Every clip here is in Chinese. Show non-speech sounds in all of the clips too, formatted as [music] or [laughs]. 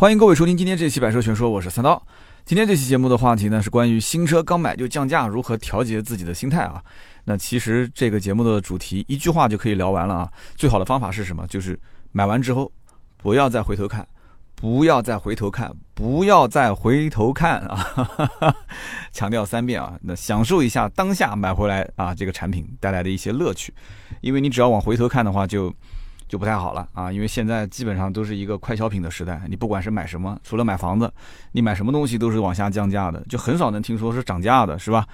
欢迎各位收听今天这期《百车全说》，我是三刀。今天这期节目的话题呢，是关于新车刚买就降价，如何调节自己的心态啊？那其实这个节目的主题一句话就可以聊完了啊。最好的方法是什么？就是买完之后不要再回头看，不要再回头看，不要再回头看啊！[laughs] 强调三遍啊！那享受一下当下买回来啊这个产品带来的一些乐趣，因为你只要往回头看的话，就。就不太好了啊，因为现在基本上都是一个快消品的时代，你不管是买什么，除了买房子，你买什么东西都是往下降价的，就很少能听说是涨价的，是吧？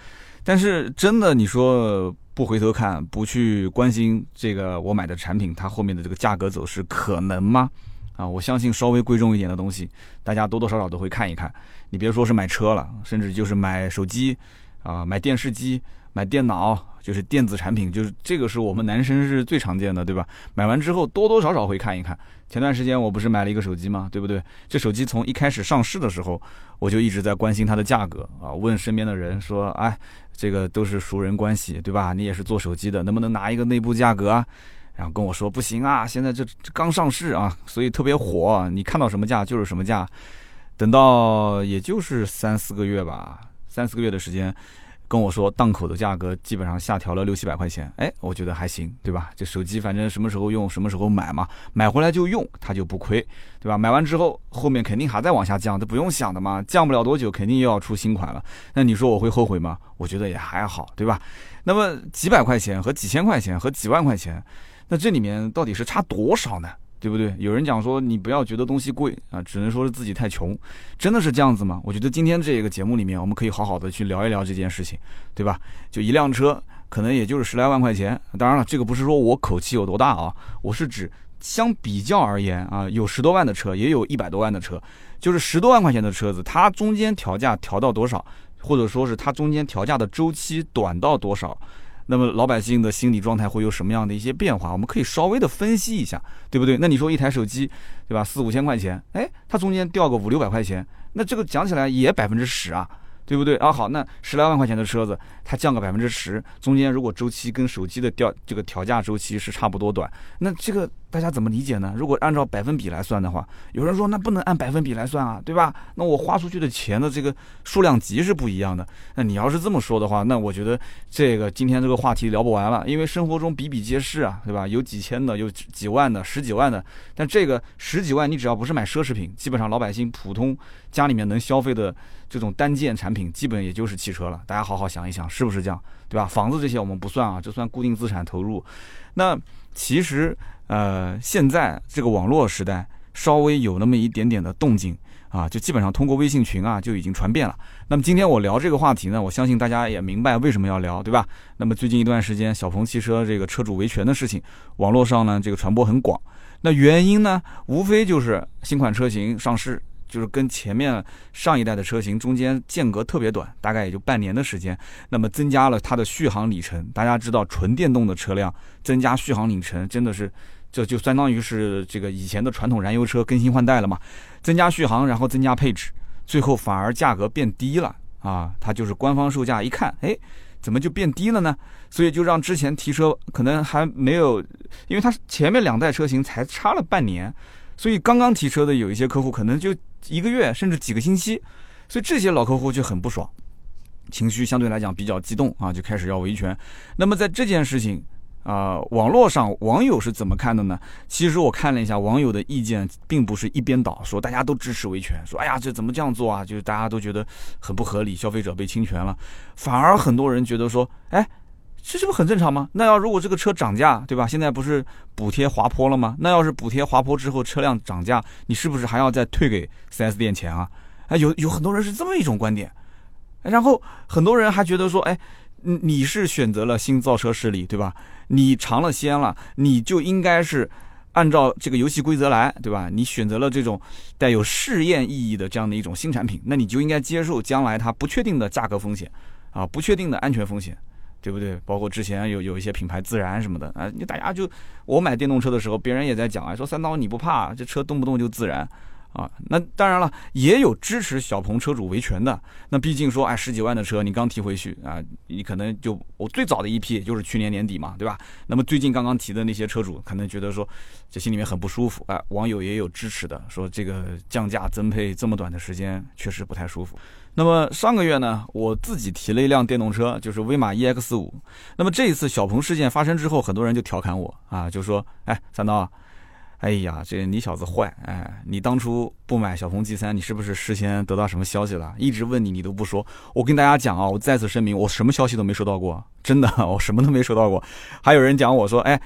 但是真的，你说不回头看，不去关心这个我买的产品它后面的这个价格走势，可能吗？啊，我相信稍微贵重一点的东西，大家多多少少都会看一看。你别说是买车了，甚至就是买手机，啊，买电视机，买电脑。就是电子产品，就是这个是我们男生是最常见的，对吧？买完之后多多少少会看一看。前段时间我不是买了一个手机吗？对不对？这手机从一开始上市的时候，我就一直在关心它的价格啊，问身边的人说：“哎，这个都是熟人关系，对吧？你也是做手机的，能不能拿一个内部价格啊？”然后跟我说：“不行啊，现在这刚上市啊，所以特别火，你看到什么价就是什么价。”等到也就是三四个月吧，三四个月的时间。跟我说档口的价格基本上下调了六七百块钱，哎，我觉得还行，对吧？这手机反正什么时候用什么时候买嘛，买回来就用，它就不亏，对吧？买完之后后面肯定还在往下降，这不用想的嘛，降不了多久肯定又要出新款了。那你说我会后悔吗？我觉得也还好，对吧？那么几百块钱和几千块钱和几万块钱，那这里面到底是差多少呢？对不对？有人讲说你不要觉得东西贵啊，只能说是自己太穷，真的是这样子吗？我觉得今天这个节目里面，我们可以好好的去聊一聊这件事情，对吧？就一辆车可能也就是十来万块钱，当然了，这个不是说我口气有多大啊，我是指相比较而言啊，有十多万的车，也有一百多万的车，就是十多万块钱的车子，它中间调价调到多少，或者说是它中间调价的周期短到多少？那么老百姓的心理状态会有什么样的一些变化？我们可以稍微的分析一下，对不对？那你说一台手机，对吧？四五千块钱，哎，它中间掉个五六百块钱，那这个讲起来也百分之十啊。对不对啊？好，那十来万块钱的车子，它降个百分之十，中间如果周期跟手机的调这个调价周期是差不多短，那这个大家怎么理解呢？如果按照百分比来算的话，有人说那不能按百分比来算啊，对吧？那我花出去的钱的这个数量级是不一样的。那你要是这么说的话，那我觉得这个今天这个话题聊不完了，因为生活中比比皆是啊，对吧？有几千的，有几万的，十几万的，但这个十几万你只要不是买奢侈品，基本上老百姓普通家里面能消费的。这种单件产品基本也就是汽车了，大家好好想一想，是不是这样，对吧？房子这些我们不算啊，这算固定资产投入。那其实呃，现在这个网络时代稍微有那么一点点的动静啊，就基本上通过微信群啊就已经传遍了。那么今天我聊这个话题呢，我相信大家也明白为什么要聊，对吧？那么最近一段时间小鹏汽车这个车主维权的事情，网络上呢这个传播很广。那原因呢，无非就是新款车型上市。就是跟前面上一代的车型中间间隔特别短，大概也就半年的时间，那么增加了它的续航里程。大家知道，纯电动的车辆增加续航里程，真的是这就相当于是这个以前的传统燃油车更新换代了嘛？增加续航，然后增加配置，最后反而价格变低了啊！它就是官方售价一看，哎，怎么就变低了呢？所以就让之前提车可能还没有，因为它前面两代车型才差了半年，所以刚刚提车的有一些客户可能就。一个月甚至几个星期，所以这些老客户就很不爽，情绪相对来讲比较激动啊，就开始要维权。那么在这件事情啊，网络上网友是怎么看的呢？其实我看了一下网友的意见，并不是一边倒，说大家都支持维权，说哎呀这怎么这样做啊？就是大家都觉得很不合理，消费者被侵权了。反而很多人觉得说，哎。这这不很正常吗？那要如果这个车涨价，对吧？现在不是补贴滑坡了吗？那要是补贴滑坡之后车辆涨价，你是不是还要再退给 4S 店钱啊？哎，有有很多人是这么一种观点，然后很多人还觉得说，哎，你是选择了新造车势力，对吧？你尝了鲜了，你就应该是按照这个游戏规则来，对吧？你选择了这种带有试验意义的这样的一种新产品，那你就应该接受将来它不确定的价格风险啊，不确定的安全风险。对不对？包括之前有有一些品牌自燃什么的啊，你大家就我买电动车的时候，别人也在讲啊，说三刀你不怕这车动不动就自燃啊。那当然了，也有支持小鹏车主维权的。那毕竟说，哎，十几万的车你刚提回去啊，你可能就我最早的一批就是去年年底嘛，对吧？那么最近刚刚提的那些车主可能觉得说，这心里面很不舒服啊。网友也有支持的，说这个降价增配这么短的时间确实不太舒服。那么上个月呢，我自己提了一辆电动车，就是威马 EX 五。那么这一次小鹏事件发生之后，很多人就调侃我啊，就说：“哎，三刀，啊哎呀，这你小子坏，哎，你当初不买小鹏 G 三，你是不是事先得到什么消息了？一直问你，你都不说。我跟大家讲啊，我再次声明，我什么消息都没收到过，真的，我什么都没收到过。还有人讲我说：哎，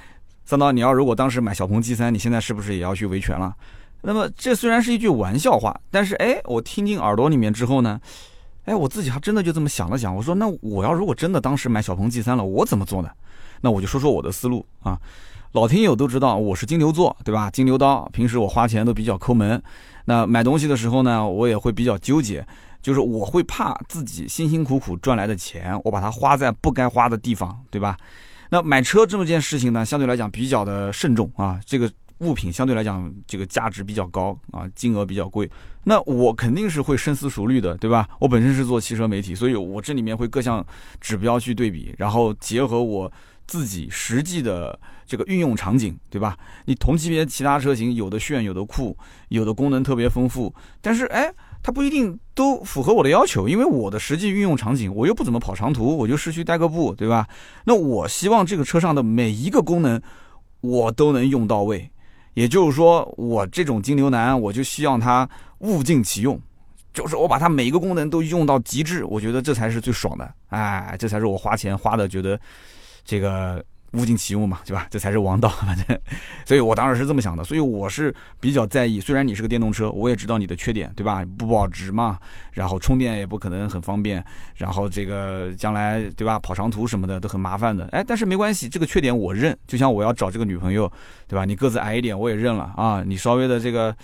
三刀，你要如果当时买小鹏 G 三，你现在是不是也要去维权了？”那么这虽然是一句玩笑话，但是哎，我听进耳朵里面之后呢，哎，我自己还真的就这么想了想，我说那我要如果真的当时买小鹏 G 三了，我怎么做呢？那我就说说我的思路啊。老听友都知道我是金牛座，对吧？金牛刀，平时我花钱都比较抠门。那买东西的时候呢，我也会比较纠结，就是我会怕自己辛辛苦苦赚来的钱，我把它花在不该花的地方，对吧？那买车这么件事情呢，相对来讲比较的慎重啊，这个。物品相对来讲，这个价值比较高啊，金额比较贵，那我肯定是会深思熟虑的，对吧？我本身是做汽车媒体，所以我这里面会各项指标去对比，然后结合我自己实际的这个运用场景，对吧？你同级别其他车型有的炫，有的酷，有的功能特别丰富，但是哎，它不一定都符合我的要求，因为我的实际运用场景，我又不怎么跑长途，我就市区代个步，对吧？那我希望这个车上的每一个功能，我都能用到位。也就是说，我这种金牛男，我就希望它物尽其用，就是我把它每一个功能都用到极致，我觉得这才是最爽的，哎，这才是我花钱花的觉得这个。物尽其用嘛，对吧？这才是王道，反正，所以我当时是这么想的。所以我是比较在意，虽然你是个电动车，我也知道你的缺点，对吧？不保值嘛，然后充电也不可能很方便，然后这个将来，对吧？跑长途什么的都很麻烦的。哎，但是没关系，这个缺点我认。就像我要找这个女朋友，对吧？你个子矮一点我也认了啊，你稍微的这个。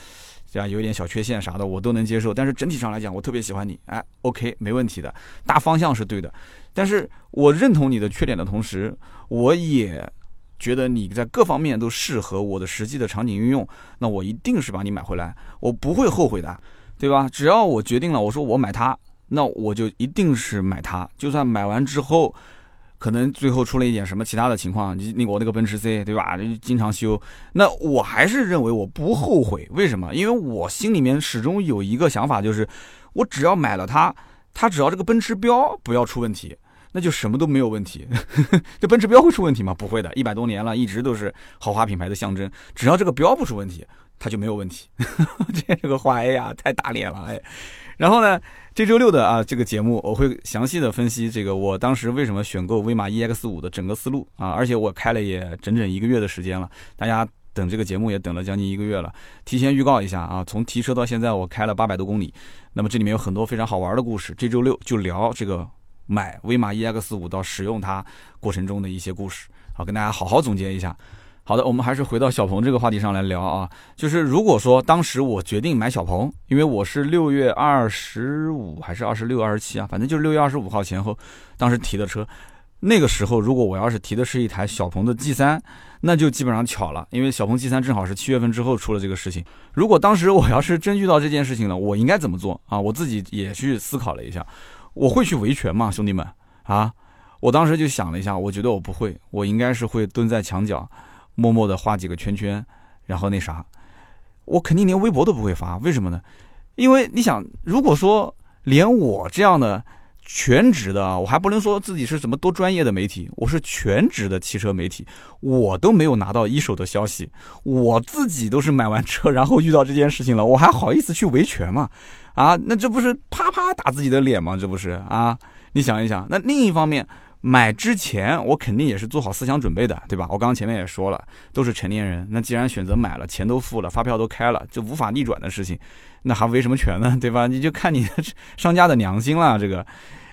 这样有一点小缺陷啥的，我都能接受。但是整体上来讲，我特别喜欢你。哎，OK，没问题的，大方向是对的。但是我认同你的缺点的同时，我也觉得你在各方面都适合我的实际的场景运用。那我一定是把你买回来，我不会后悔的，对吧？只要我决定了，我说我买它，那我就一定是买它。就算买完之后。可能最后出了一点什么其他的情况，你那我那个奔驰 C 对吧？经常修，那我还是认为我不后悔。为什么？因为我心里面始终有一个想法，就是我只要买了它，它只要这个奔驰标不要出问题，那就什么都没有问题。[laughs] 这奔驰标会出问题吗？不会的，一百多年了，一直都是豪华品牌的象征。只要这个标不出问题，它就没有问题。这 [laughs] 这个话，哎呀，太打脸了，哎。然后呢，这周六的啊这个节目，我会详细的分析这个我当时为什么选购威马 EX 五的整个思路啊，而且我开了也整整一个月的时间了，大家等这个节目也等了将近一个月了，提前预告一下啊，从提车到现在我开了八百多公里，那么这里面有很多非常好玩的故事，这周六就聊这个买威马 EX 五到使用它过程中的一些故事，好跟大家好好总结一下。好的，我们还是回到小鹏这个话题上来聊啊。就是如果说当时我决定买小鹏，因为我是六月二十五还是二十六、二十七啊，反正就是六月二十五号前后，当时提的车。那个时候，如果我要是提的是一台小鹏的 G 三，那就基本上巧了，因为小鹏 G 三正好是七月份之后出了这个事情。如果当时我要是真遇到这件事情了，我应该怎么做啊？我自己也去思考了一下，我会去维权吗，兄弟们啊？我当时就想了一下，我觉得我不会，我应该是会蹲在墙角。默默的画几个圈圈，然后那啥，我肯定连微博都不会发，为什么呢？因为你想，如果说连我这样的全职的，我还不能说自己是什么多专业的媒体，我是全职的汽车媒体，我都没有拿到一手的消息，我自己都是买完车然后遇到这件事情了，我还好意思去维权吗？啊，那这不是啪啪打自己的脸吗？这不是啊？你想一想，那另一方面。买之前我肯定也是做好思想准备的，对吧？我刚刚前面也说了，都是成年人。那既然选择买了，钱都付了，发票都开了，就无法逆转的事情，那还维什么权呢？对吧？你就看你商家的良心了。这个，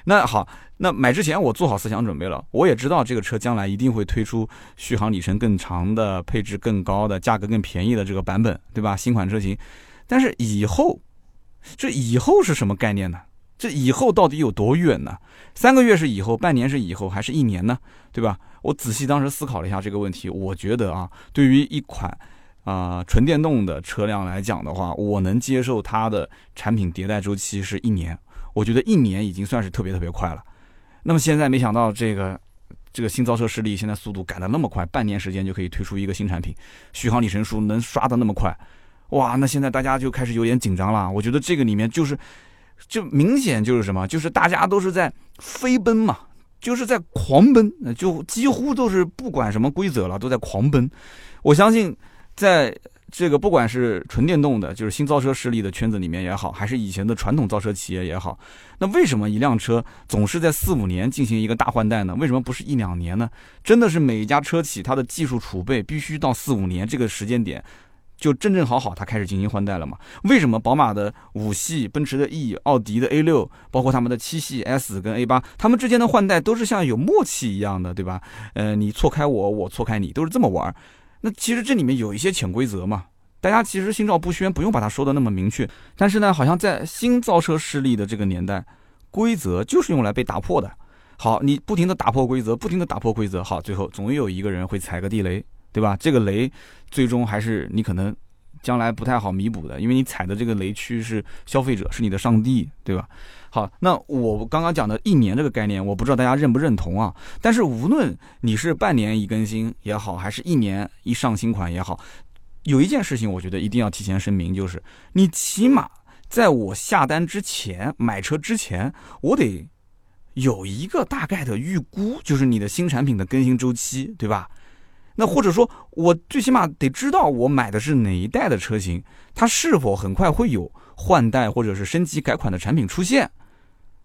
那好，那买之前我做好思想准备了，我也知道这个车将来一定会推出续航里程更长的、配置更高的、价格更便宜的这个版本，对吧？新款车型，但是以后，这以后是什么概念呢？这以后到底有多远呢？三个月是以后，半年是以后，还是一年呢？对吧？我仔细当时思考了一下这个问题，我觉得啊，对于一款啊纯电动的车辆来讲的话，我能接受它的产品迭代周期是一年，我觉得一年已经算是特别特别快了。那么现在没想到这个这个新造车势力现在速度赶得那么快，半年时间就可以推出一个新产品，续航里程数能刷得那么快，哇！那现在大家就开始有点紧张了。我觉得这个里面就是就明显就是什么，就是大家都是在飞奔嘛。就是在狂奔，就几乎都是不管什么规则了，都在狂奔。我相信，在这个不管是纯电动的，就是新造车势力的圈子里面也好，还是以前的传统造车企业也好，那为什么一辆车总是在四五年进行一个大换代呢？为什么不是一两年呢？真的是每一家车企它的技术储备必须到四五年这个时间点。就正正好好，它开始进行换代了嘛？为什么宝马的五系、奔驰的 E、奥迪的 A 六，包括他们的七系 S 跟 A 八，他们之间的换代都是像有默契一样的，对吧？呃，你错开我，我错开你，都是这么玩。那其实这里面有一些潜规则嘛，大家其实心照不宣，不用把它说的那么明确。但是呢，好像在新造车势力的这个年代，规则就是用来被打破的。好，你不停的打破规则，不停的打破规则，好，最后总有一个人会踩个地雷。对吧？这个雷最终还是你可能将来不太好弥补的，因为你踩的这个雷区是消费者，是你的上帝，对吧？好，那我刚刚讲的一年这个概念，我不知道大家认不认同啊？但是无论你是半年一更新也好，还是一年一上新款也好，有一件事情我觉得一定要提前声明，就是你起码在我下单之前、买车之前，我得有一个大概的预估，就是你的新产品的更新周期，对吧？那或者说，我最起码得知道我买的是哪一代的车型，它是否很快会有换代或者是升级改款的产品出现，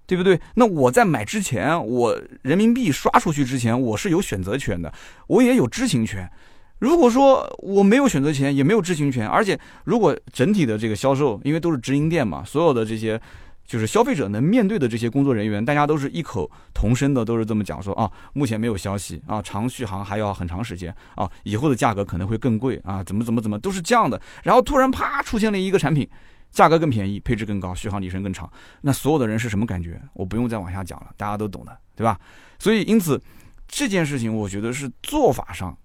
对不对？那我在买之前，我人民币刷出去之前，我是有选择权的，我也有知情权。如果说我没有选择权，也没有知情权，而且如果整体的这个销售，因为都是直营店嘛，所有的这些。就是消费者能面对的这些工作人员，大家都是异口同声的，都是这么讲说啊，目前没有消息啊，长续航还要很长时间啊，以后的价格可能会更贵啊，怎么怎么怎么都是这样的。然后突然啪出现了一个产品，价格更便宜，配置更高，续航里程更长，那所有的人是什么感觉？我不用再往下讲了，大家都懂的，对吧？所以因此这件事情，我觉得是做法上，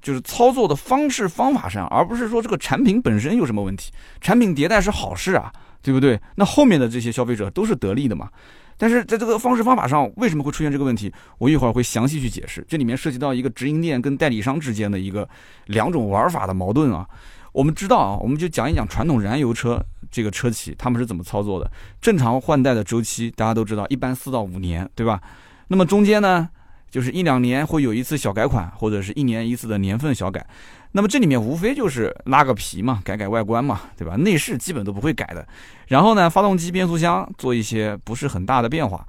就是操作的方式方法上，而不是说这个产品本身有什么问题。产品迭代是好事啊。对不对？那后面的这些消费者都是得利的嘛？但是在这个方式方法上，为什么会出现这个问题？我一会儿会详细去解释。这里面涉及到一个直营店跟代理商之间的一个两种玩法的矛盾啊。我们知道啊，我们就讲一讲传统燃油车这个车企他们是怎么操作的。正常换代的周期大家都知道，一般四到五年，对吧？那么中间呢，就是一两年会有一次小改款，或者是一年一次的年份小改。那么这里面无非就是拉个皮嘛，改改外观嘛，对吧？内饰基本都不会改的。然后呢，发动机、变速箱做一些不是很大的变化，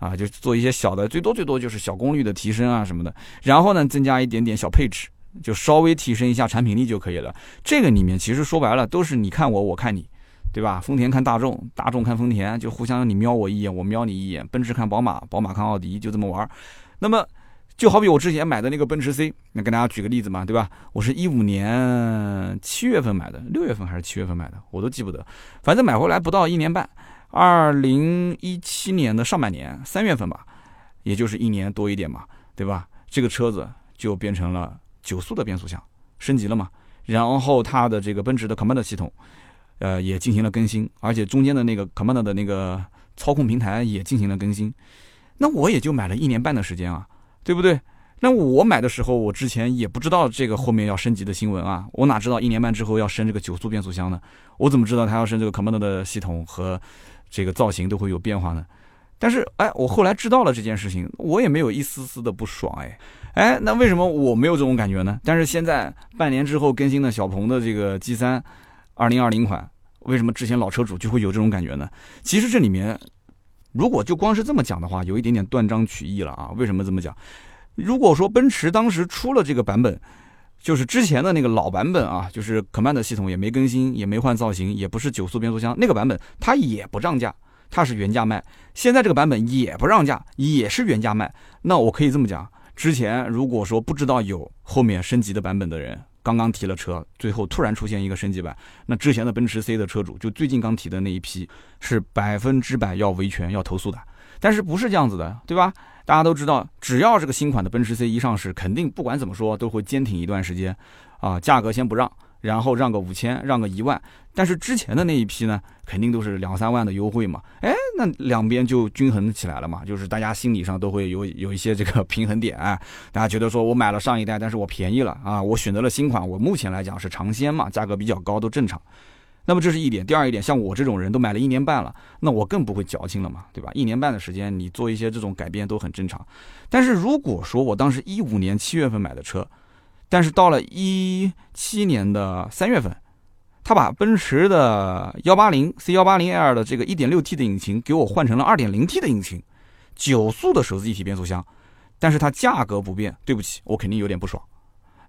啊，就做一些小的，最多最多就是小功率的提升啊什么的。然后呢，增加一点点小配置，就稍微提升一下产品力就可以了。这个里面其实说白了都是你看我，我看你，对吧？丰田看大众，大众看丰田，就互相你瞄我一眼，我瞄你一眼。奔驰看宝马，宝马看奥迪，就这么玩。那么。就好比我之前买的那个奔驰 C，那跟大家举个例子嘛，对吧？我是一五年七月份买的，六月份还是七月份买的，我都记不得。反正买回来不到一年半，二零一七年的上半年三月份吧，也就是一年多一点嘛，对吧？这个车子就变成了九速的变速箱，升级了嘛。然后它的这个奔驰的 Command 系统，呃，也进行了更新，而且中间的那个 Command 的那个操控平台也进行了更新。那我也就买了一年半的时间啊。对不对？那我买的时候，我之前也不知道这个后面要升级的新闻啊，我哪知道一年半之后要升这个九速变速箱呢？我怎么知道它要升这个 Commander 的系统和这个造型都会有变化呢？但是，哎，我后来知道了这件事情，我也没有一丝丝的不爽，哎，哎，那为什么我没有这种感觉呢？但是现在半年之后更新的小鹏的这个 G 三二零二零款，为什么之前老车主就会有这种感觉呢？其实这里面。如果就光是这么讲的话，有一点点断章取义了啊！为什么这么讲？如果说奔驰当时出了这个版本，就是之前的那个老版本啊，就是 Command 系统也没更新，也没换造型，也不是九速变速箱，那个版本它也不让价，它是原价卖。现在这个版本也不让价，也是原价卖。那我可以这么讲，之前如果说不知道有后面升级的版本的人。刚刚提了车，最后突然出现一个升级版，那之前的奔驰 C 的车主，就最近刚提的那一批，是百分之百要维权、要投诉的。但是不是这样子的，对吧？大家都知道，只要这个新款的奔驰 C 一上市，肯定不管怎么说都会坚挺一段时间，啊，价格先不让，然后让个五千，让个一万，但是之前的那一批呢，肯定都是两三万的优惠嘛，哎，那两边就均衡起来了嘛，就是大家心理上都会有有一些这个平衡点，大家觉得说我买了上一代，但是我便宜了啊，我选择了新款，我目前来讲是尝鲜嘛，价格比较高都正常。那么这是一点，第二一点，像我这种人都买了一年半了，那我更不会矫情了嘛，对吧？一年半的时间，你做一些这种改变都很正常。但是如果说我当时一五年七月份买的车，但是到了一七年的三月份，他把奔驰的幺八零 C 幺八零 L 的这个一点六 T 的引擎给我换成了二点零 T 的引擎，九速的手自一体变速箱，但是它价格不变，对不起，我肯定有点不爽。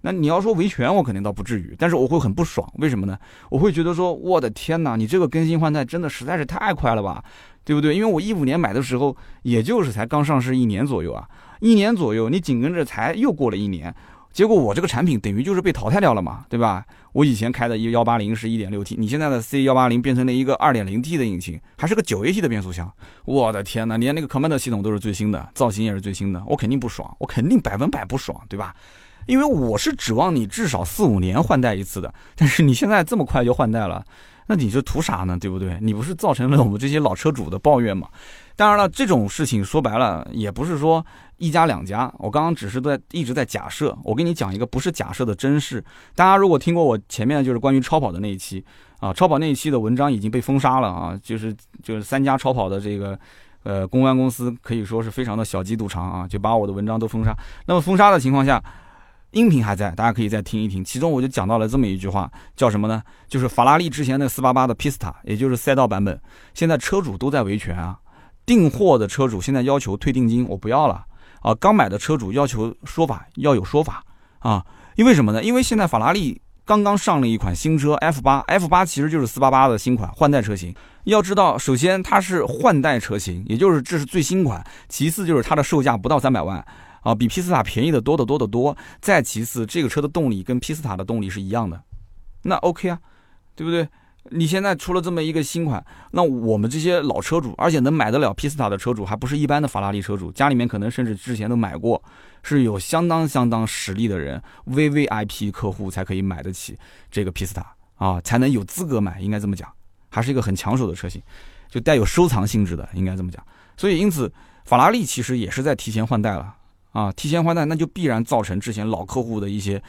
那你要说维权，我肯定倒不至于，但是我会很不爽，为什么呢？我会觉得说，我的天哪，你这个更新换代真的实在是太快了吧，对不对？因为我一五年买的时候，也就是才刚上市一年左右啊，一年左右，你紧跟着才又过了一年，结果我这个产品等于就是被淘汰掉了嘛，对吧？我以前开的一幺八零是一点六 T，你现在的 C 幺八零变成了一个二点零 T 的引擎，还是个九 AT 的变速箱，我的天哪，连那个 Command 系统都是最新的，造型也是最新的，我肯定不爽，我肯定百分百不爽，对吧？因为我是指望你至少四五年换代一次的，但是你现在这么快就换代了，那你是图啥呢？对不对？你不是造成了我们这些老车主的抱怨吗？当然了，这种事情说白了也不是说一家两家，我刚刚只是在一直在假设。我跟你讲一个不是假设的真事。大家如果听过我前面就是关于超跑的那一期啊，超跑那一期的文章已经被封杀了啊，就是就是三家超跑的这个呃公关公司可以说是非常的小鸡肚肠啊，就把我的文章都封杀。那么封杀的情况下。音频还在，大家可以再听一听。其中我就讲到了这么一句话，叫什么呢？就是法拉利之前的四八八的 Pista，也就是赛道版本，现在车主都在维权啊。订货的车主现在要求退定金，我不要了啊。刚买的车主要求说法要有说法啊。因为什么呢？因为现在法拉利刚刚上了一款新车 F 八，F 八其实就是四八八的新款换代车型。要知道，首先它是换代车型，也就是这是最新款；其次就是它的售价不到三百万。啊，比皮斯塔便宜的多得多得多。再其次，这个车的动力跟皮斯塔的动力是一样的，那 OK 啊，对不对？你现在出了这么一个新款，那我们这些老车主，而且能买得了皮斯塔的车主，还不是一般的法拉利车主，家里面可能甚至之前都买过，是有相当相当实力的人，VVIP 客户才可以买得起这个皮斯塔啊，才能有资格买，应该这么讲，还是一个很抢手的车型，就带有收藏性质的，应该这么讲。所以因此，法拉利其实也是在提前换代了。啊，提前换代，那就必然造成之前老客户的一些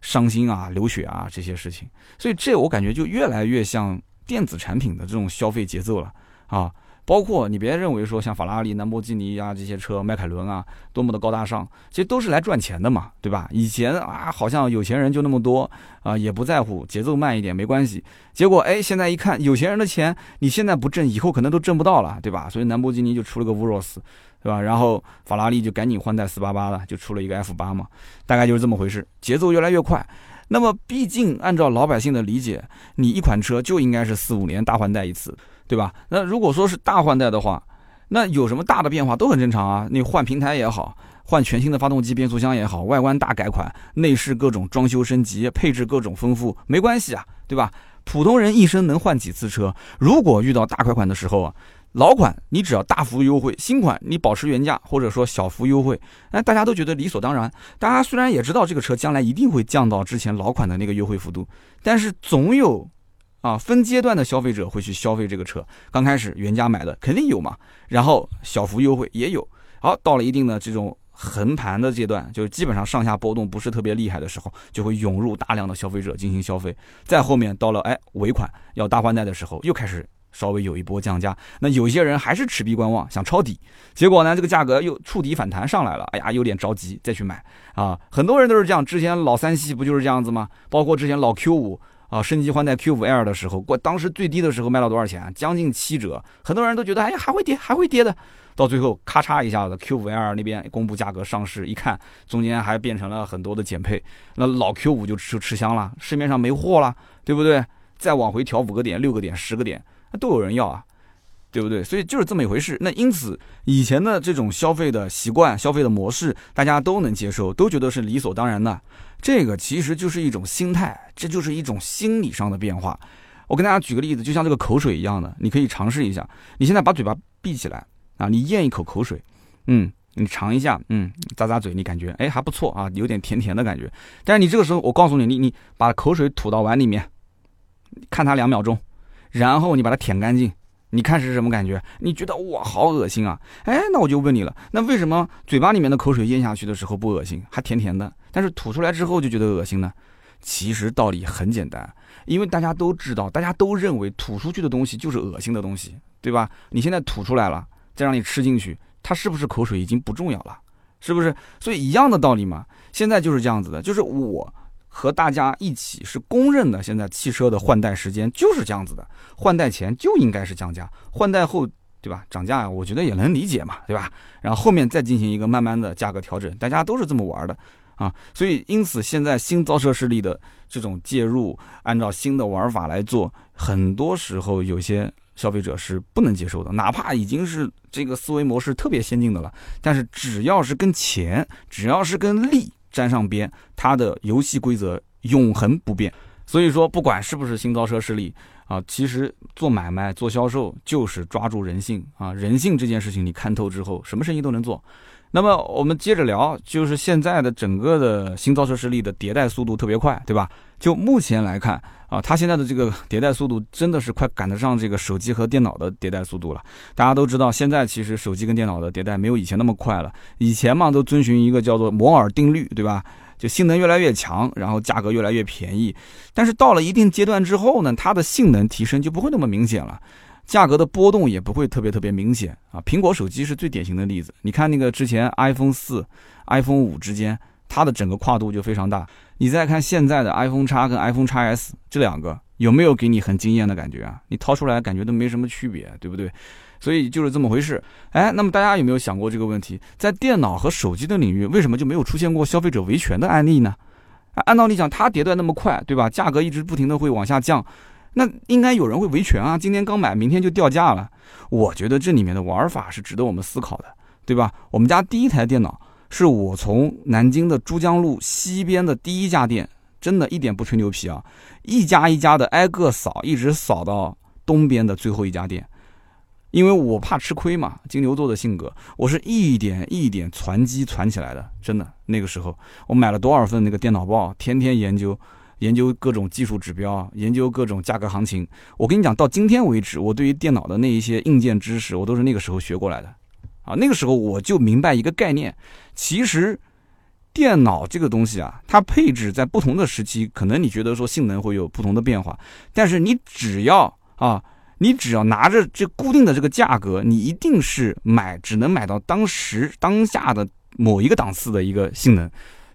伤心啊、流血啊这些事情，所以这我感觉就越来越像电子产品的这种消费节奏了啊。包括你别认为说像法拉利、兰博基尼啊这些车、迈凯伦啊多么的高大上，其实都是来赚钱的嘛，对吧？以前啊，好像有钱人就那么多啊，也不在乎节奏慢一点没关系。结果哎，现在一看有钱人的钱，你现在不挣，以后可能都挣不到了，对吧？所以兰博基尼就出了个 Urus。对吧？然后法拉利就赶紧换代四八八了，就出了一个 F 八嘛，大概就是这么回事，节奏越来越快。那么，毕竟按照老百姓的理解，你一款车就应该是四五年大换代一次，对吧？那如果说是大换代的话，那有什么大的变化都很正常啊。你换平台也好，换全新的发动机、变速箱也好，外观大改款，内饰各种装修升级，配置各种丰富，没关系啊，对吧？普通人一生能换几次车？如果遇到大改款的时候啊。老款你只要大幅优惠，新款你保持原价或者说小幅优惠，那大家都觉得理所当然。大家虽然也知道这个车将来一定会降到之前老款的那个优惠幅度，但是总有啊分阶段的消费者会去消费这个车。刚开始原价买的肯定有嘛，然后小幅优惠也有。好，到了一定的这种横盘的阶段，就是基本上上下波动不是特别厉害的时候，就会涌入大量的消费者进行消费。再后面到了哎尾款要大换代的时候，又开始。稍微有一波降价，那有些人还是持币观望，想抄底，结果呢，这个价格又触底反弹上来了，哎呀，有点着急再去买啊。很多人都是这样，之前老三系不就是这样子吗？包括之前老 Q 五啊，升级换代 Q 五 L 的时候，过当时最低的时候卖到多少钱？将近七折。很多人都觉得，哎，还会跌，还会跌的。到最后咔嚓一下子，Q 五 L 那边公布价格上市，一看中间还变成了很多的减配，那老 Q 五就吃吃香了，市面上没货了，对不对？再往回调五个点、六个点、十个点。那都有人要啊，对不对？所以就是这么一回事。那因此，以前的这种消费的习惯、消费的模式，大家都能接受，都觉得是理所当然的。这个其实就是一种心态，这就是一种心理上的变化。我跟大家举个例子，就像这个口水一样的，你可以尝试一下。你现在把嘴巴闭起来啊，你咽一口口水，嗯，你尝一下，嗯，咂咂嘴，你感觉哎还不错啊，有点甜甜的感觉。但是你这个时候，我告诉你，你你把口水吐到碗里面，看它两秒钟，然后你把它舔干净，你看是什么感觉？你觉得哇好恶心啊？哎，那我就问你了，那为什么嘴巴里面的口水咽下去的时候不恶心，还甜甜的，但是吐出来之后就觉得恶心呢？其实道理很简单，因为大家都知道，大家都认为吐出去的东西就是恶心的东西，对吧？你现在吐出来了，再让你吃进去。它是不是口水已经不重要了，是不是？所以一样的道理嘛。现在就是这样子的，就是我和大家一起是公认的，现在汽车的换代时间就是这样子的。换代前就应该是降价，换代后，对吧？涨价，我觉得也能理解嘛，对吧？然后后面再进行一个慢慢的价格调整，大家都是这么玩的啊。所以因此现在新造车势力的这种介入，按照新的玩法来做，很多时候有些。消费者是不能接受的，哪怕已经是这个思维模式特别先进的了，但是只要是跟钱，只要是跟利沾上边，它的游戏规则永恒不变。所以说，不管是不是新造车势力啊，其实做买卖、做销售就是抓住人性啊，人性这件事情你看透之后，什么生意都能做。那么我们接着聊，就是现在的整个的新造车势力的迭代速度特别快，对吧？就目前来看。啊，它现在的这个迭代速度真的是快赶得上这个手机和电脑的迭代速度了。大家都知道，现在其实手机跟电脑的迭代没有以前那么快了。以前嘛，都遵循一个叫做摩尔定律，对吧？就性能越来越强，然后价格越来越便宜。但是到了一定阶段之后呢，它的性能提升就不会那么明显了，价格的波动也不会特别特别明显啊。苹果手机是最典型的例子，你看那个之前 iPhone 四、iPhone 五之间。它的整个跨度就非常大。你再看现在的 iPhone X 跟 iPhone X S 这两个，有没有给你很惊艳的感觉啊？你掏出来感觉都没什么区别，对不对？所以就是这么回事。哎，那么大家有没有想过这个问题？在电脑和手机的领域，为什么就没有出现过消费者维权的案例呢？按道理讲，它迭代那么快，对吧？价格一直不停的会往下降，那应该有人会维权啊。今天刚买，明天就掉价了。我觉得这里面的玩法是值得我们思考的，对吧？我们家第一台电脑。是我从南京的珠江路西边的第一家店，真的一点不吹牛皮啊，一家一家的挨个扫，一直扫到东边的最后一家店，因为我怕吃亏嘛，金牛座的性格，我是一点一点攒机攒起来的，真的那个时候我买了多少份那个电脑报，天天研究，研究各种技术指标，研究各种价格行情。我跟你讲，到今天为止，我对于电脑的那一些硬件知识，我都是那个时候学过来的。啊，那个时候我就明白一个概念，其实电脑这个东西啊，它配置在不同的时期，可能你觉得说性能会有不同的变化，但是你只要啊，你只要拿着这固定的这个价格，你一定是买只能买到当时当下的某一个档次的一个性能。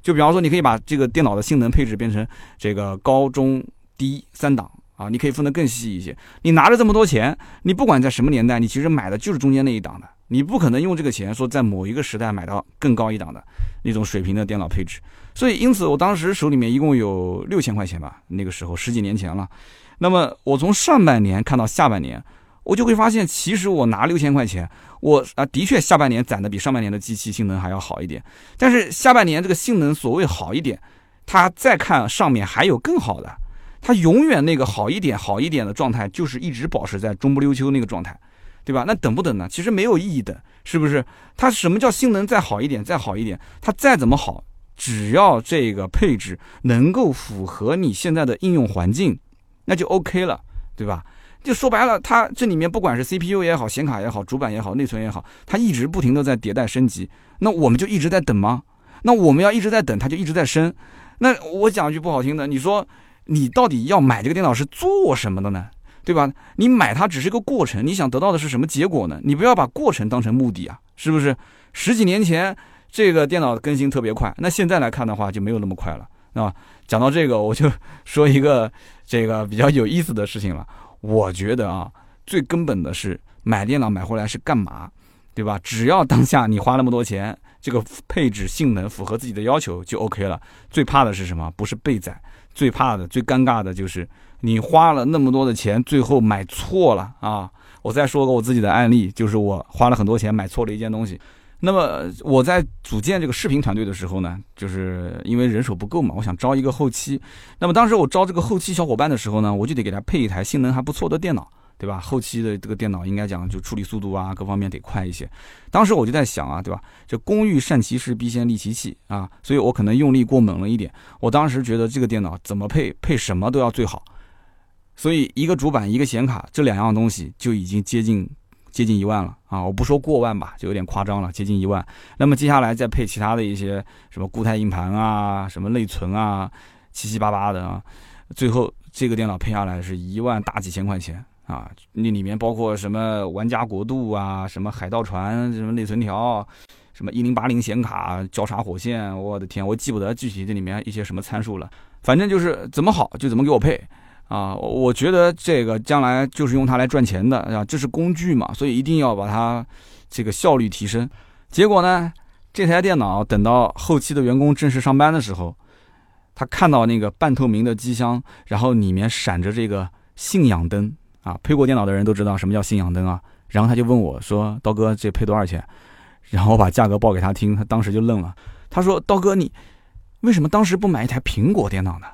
就比方说，你可以把这个电脑的性能配置变成这个高中低三档啊，你可以分得更细一些。你拿着这么多钱，你不管在什么年代，你其实买的就是中间那一档的。你不可能用这个钱说在某一个时代买到更高一档的那种水平的电脑配置，所以因此我当时手里面一共有六千块钱吧，那个时候十几年前了。那么我从上半年看到下半年，我就会发现，其实我拿六千块钱，我啊的确下半年攒的比上半年的机器性能还要好一点。但是下半年这个性能所谓好一点，它再看上面还有更好的，它永远那个好一点好一点的状态就是一直保持在中不溜秋那个状态。对吧？那等不等呢？其实没有意义的，是不是？它什么叫性能再好一点，再好一点？它再怎么好，只要这个配置能够符合你现在的应用环境，那就 OK 了，对吧？就说白了，它这里面不管是 CPU 也好，显卡也好，主板也好，内存也好，它一直不停的在迭代升级。那我们就一直在等吗？那我们要一直在等，它就一直在升。那我讲句不好听的，你说你到底要买这个电脑是做什么的呢？对吧？你买它只是一个过程，你想得到的是什么结果呢？你不要把过程当成目的啊，是不是？十几年前这个电脑更新特别快，那现在来看的话就没有那么快了，啊。讲到这个，我就 [laughs] 说一个这个比较有意思的事情了。我觉得啊，最根本的是买电脑买回来是干嘛，对吧？只要当下你花那么多钱，这个配置性能符合自己的要求就 OK 了。最怕的是什么？不是被宰，最怕的、最尴尬的就是。你花了那么多的钱，最后买错了啊！我再说个我自己的案例，就是我花了很多钱买错了一件东西。那么我在组建这个视频团队的时候呢，就是因为人手不够嘛，我想招一个后期。那么当时我招这个后期小伙伴的时候呢，我就得给他配一台性能还不错的电脑，对吧？后期的这个电脑应该讲就处理速度啊，各方面得快一些。当时我就在想啊，对吧？这工欲善其事，必先利其器啊，所以我可能用力过猛了一点。我当时觉得这个电脑怎么配，配什么都要最好。所以一个主板，一个显卡，这两样东西就已经接近接近一万了啊！我不说过万吧，就有点夸张了，接近一万。那么接下来再配其他的一些什么固态硬盘啊，什么内存啊，七七八八的啊，最后这个电脑配下来是一万大几千块钱。啊，那里面包括什么玩家国度啊，什么海盗船，什么内存条，什么一零八零显卡，交叉火线，我的天，我记不得具体这里面一些什么参数了。反正就是怎么好就怎么给我配啊！我觉得这个将来就是用它来赚钱的啊，这是工具嘛，所以一定要把它这个效率提升。结果呢，这台电脑等到后期的员工正式上班的时候，他看到那个半透明的机箱，然后里面闪着这个信仰灯。啊，配过电脑的人都知道什么叫信仰灯啊。然后他就问我说：“刀哥，这配多少钱？”然后我把价格报给他听，他当时就愣了。他说：“刀哥，你为什么当时不买一台苹果电脑呢？”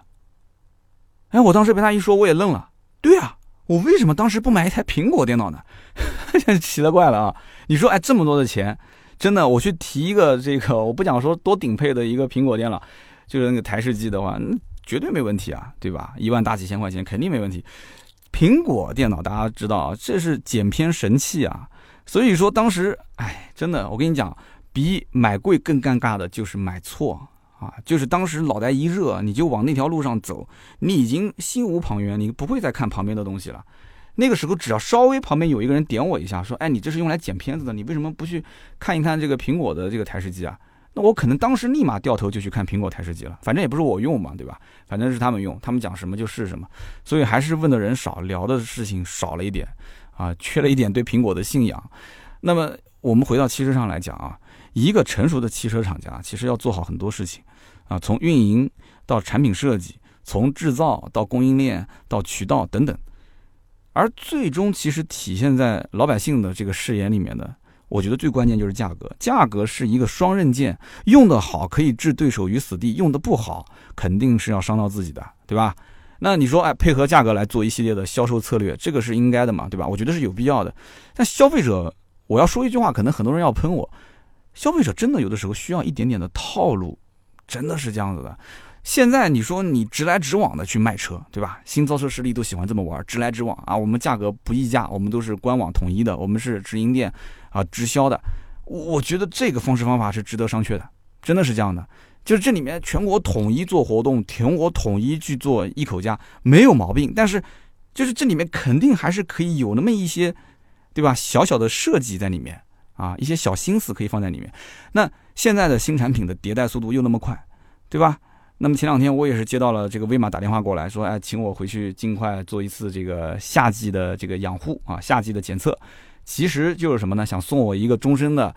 哎，我当时被他一说，我也愣了。对啊，我为什么当时不买一台苹果电脑呢？[laughs] 奇了怪了啊！你说，哎，这么多的钱，真的，我去提一个这个，我不讲说多顶配的一个苹果电脑，就是那个台式机的话，绝对没问题啊，对吧？一万大几千块钱肯定没问题。苹果电脑大家知道啊，这是剪片神器啊，所以说当时，哎，真的，我跟你讲，比买贵更尴尬的就是买错啊，就是当时脑袋一热，你就往那条路上走，你已经心无旁骛，你不会再看旁边的东西了。那个时候，只要稍微旁边有一个人点我一下，说，哎，你这是用来剪片子的，你为什么不去看一看这个苹果的这个台式机啊？那我可能当时立马掉头就去看苹果台式机了，反正也不是我用嘛，对吧？反正是他们用，他们讲什么就是什么，所以还是问的人少，聊的事情少了一点，啊，缺了一点对苹果的信仰。那么我们回到汽车上来讲啊，一个成熟的汽车厂家其实要做好很多事情，啊，从运营到产品设计，从制造到供应链到渠道等等，而最终其实体现在老百姓的这个视野里面的。我觉得最关键就是价格，价格是一个双刃剑，用得好可以置对手于死地，用得不好肯定是要伤到自己的，对吧？那你说，哎，配合价格来做一系列的销售策略，这个是应该的嘛，对吧？我觉得是有必要的。但消费者，我要说一句话，可能很多人要喷我，消费者真的有的时候需要一点点的套路，真的是这样子的。现在你说你直来直往的去卖车，对吧？新造车势力都喜欢这么玩，直来直往啊！我们价格不议价，我们都是官网统一的，我们是直营店啊，直销的。我觉得这个方式方法是值得商榷的，真的是这样的。就是这里面全国统一做活动，全国统一去做一口价没有毛病，但是就是这里面肯定还是可以有那么一些，对吧？小小的设计在里面啊，一些小心思可以放在里面。那现在的新产品的迭代速度又那么快，对吧？那么前两天我也是接到了这个威马打电话过来说，哎，请我回去尽快做一次这个夏季的这个养护啊，夏季的检测，其实就是什么呢？想送我一个终身的，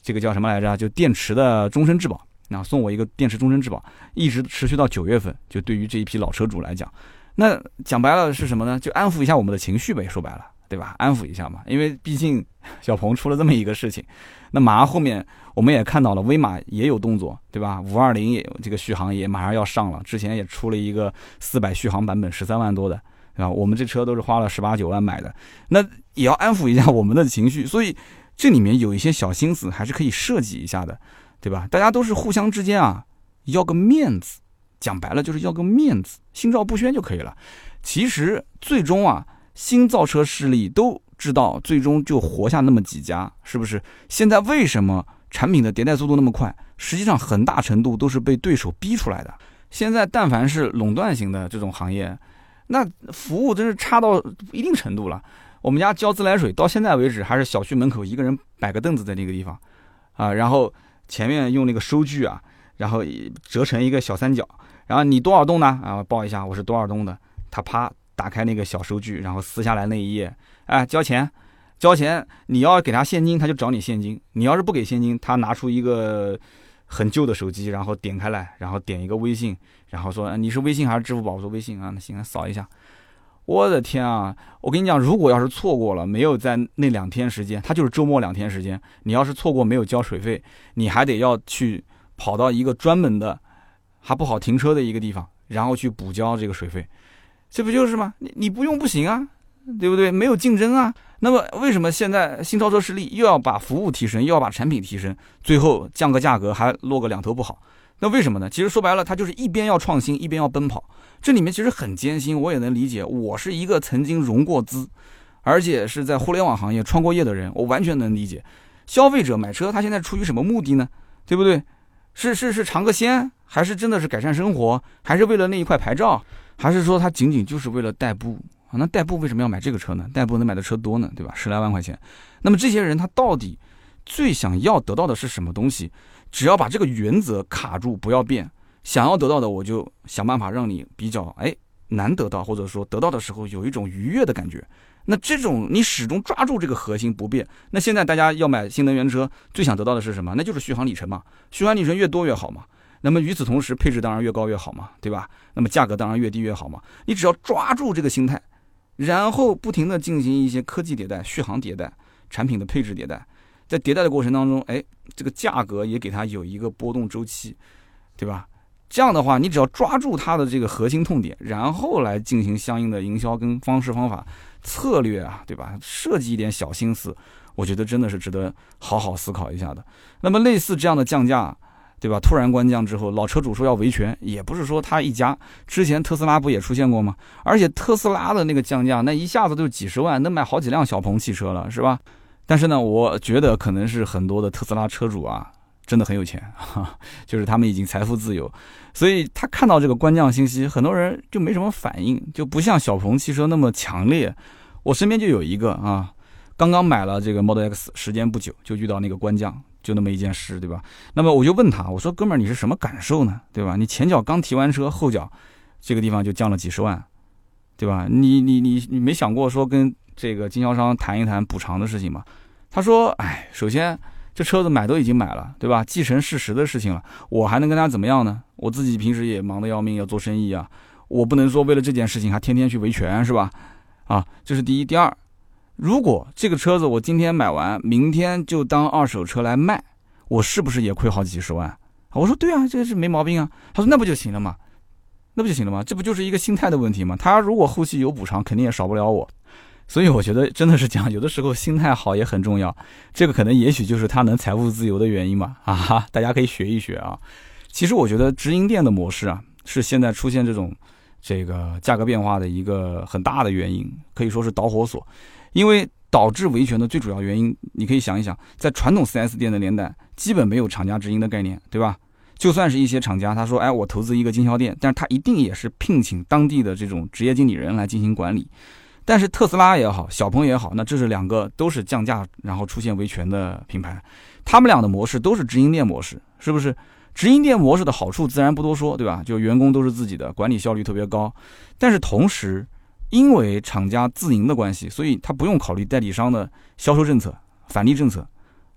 这个叫什么来着？就电池的终身质保，那送我一个电池终身质保，一直持续到九月份。就对于这一批老车主来讲，那讲白了是什么呢？就安抚一下我们的情绪呗，说白了。对吧？安抚一下嘛，因为毕竟小鹏出了这么一个事情，那马上后面我们也看到了，威马也有动作，对吧？五二零也这个续航也马上要上了，之前也出了一个四百续航版本，十三万多的，对吧？我们这车都是花了十八九万买的，那也要安抚一下我们的情绪，所以这里面有一些小心思还是可以设计一下的，对吧？大家都是互相之间啊，要个面子，讲白了就是要个面子，心照不宣就可以了。其实最终啊。新造车势力都知道，最终就活下那么几家，是不是？现在为什么产品的迭代速度那么快？实际上很大程度都是被对手逼出来的。现在但凡是垄断型的这种行业，那服务真是差到一定程度了。我们家交自来水到现在为止，还是小区门口一个人摆个凳子在那个地方，啊，然后前面用那个收据啊，然后折成一个小三角，然后你多少栋呢？啊，报一下我是多少栋的，他啪。打开那个小收据，然后撕下来那一页，哎，交钱，交钱。你要给他现金，他就找你现金；你要是不给现金，他拿出一个很旧的手机，然后点开来，然后点一个微信，然后说你是微信还是支付宝？我说微信啊，那行，扫一下。我的天啊！我跟你讲，如果要是错过了，没有在那两天时间，他就是周末两天时间，你要是错过没有交水费，你还得要去跑到一个专门的还不好停车的一个地方，然后去补交这个水费。这不就是吗？你你不用不行啊，对不对？没有竞争啊。那么为什么现在新超车势力又要把服务提升，又要把产品提升，最后降个价格还落个两头不好？那为什么呢？其实说白了，它就是一边要创新，一边要奔跑。这里面其实很艰辛，我也能理解。我是一个曾经融过资，而且是在互联网行业创过业的人，我完全能理解。消费者买车，他现在出于什么目的呢？对不对？是是是尝个鲜，还是真的是改善生活，还是为了那一块牌照，还是说他仅仅就是为了代步？啊，那代步为什么要买这个车呢？代步能买的车多呢，对吧？十来万块钱。那么这些人他到底最想要得到的是什么东西？只要把这个原则卡住，不要变，想要得到的我就想办法让你比较哎难得到，或者说得到的时候有一种愉悦的感觉。那这种你始终抓住这个核心不变。那现在大家要买新能源车，最想得到的是什么？那就是续航里程嘛，续航里程越多越好嘛。那么与此同时，配置当然越高越好嘛，对吧？那么价格当然越低越好嘛。你只要抓住这个心态。然后不停的进行一些科技迭代、续航迭代、产品的配置迭代，在迭代的过程当中，哎，这个价格也给它有一个波动周期，对吧？这样的话，你只要抓住它的这个核心痛点，然后来进行相应的营销跟方式方法策略啊，对吧？设计一点小心思，我觉得真的是值得好好思考一下的。那么类似这样的降价。对吧？突然关降之后，老车主说要维权，也不是说他一家。之前特斯拉不也出现过吗？而且特斯拉的那个降价，那一下子就几十万，能买好几辆小鹏汽车了，是吧？但是呢，我觉得可能是很多的特斯拉车主啊，真的很有钱，[laughs] 就是他们已经财富自由，所以他看到这个关降信息，很多人就没什么反应，就不像小鹏汽车那么强烈。我身边就有一个啊，刚刚买了这个 Model X，时间不久就遇到那个关降。就那么一件事，对吧？那么我就问他，我说：“哥们儿，你是什么感受呢？对吧？你前脚刚提完车，后脚这个地方就降了几十万，对吧？你你你你没想过说跟这个经销商谈一谈补偿的事情吗？”他说：“哎，首先这车子买都已经买了，对吧？既成事实的事情了，我还能跟他怎么样呢？我自己平时也忙得要命，要做生意啊，我不能说为了这件事情还天天去维权，是吧？啊，这是第一，第二。”如果这个车子我今天买完，明天就当二手车来卖，我是不是也亏好几十万？我说对啊，这个是没毛病啊。他说那不就行了吗？那不就行了吗？这不就是一个心态的问题吗？他如果后期有补偿，肯定也少不了我。所以我觉得真的是讲，有的时候心态好也很重要。这个可能也许就是他能财务自由的原因吧。啊哈，大家可以学一学啊。其实我觉得直营店的模式啊，是现在出现这种这个价格变化的一个很大的原因，可以说是导火索。因为导致维权的最主要原因，你可以想一想，在传统 4S 店的年代，基本没有厂家直营的概念，对吧？就算是一些厂家，他说，哎，我投资一个经销店，但是他一定也是聘请当地的这种职业经理人来进行管理。但是特斯拉也好，小鹏也好，那这是两个都是降价然后出现维权的品牌，他们俩的模式都是直营店模式，是不是？直营店模式的好处自然不多说，对吧？就员工都是自己的，管理效率特别高，但是同时。因为厂家自营的关系，所以他不用考虑代理商的销售政策、返利政策，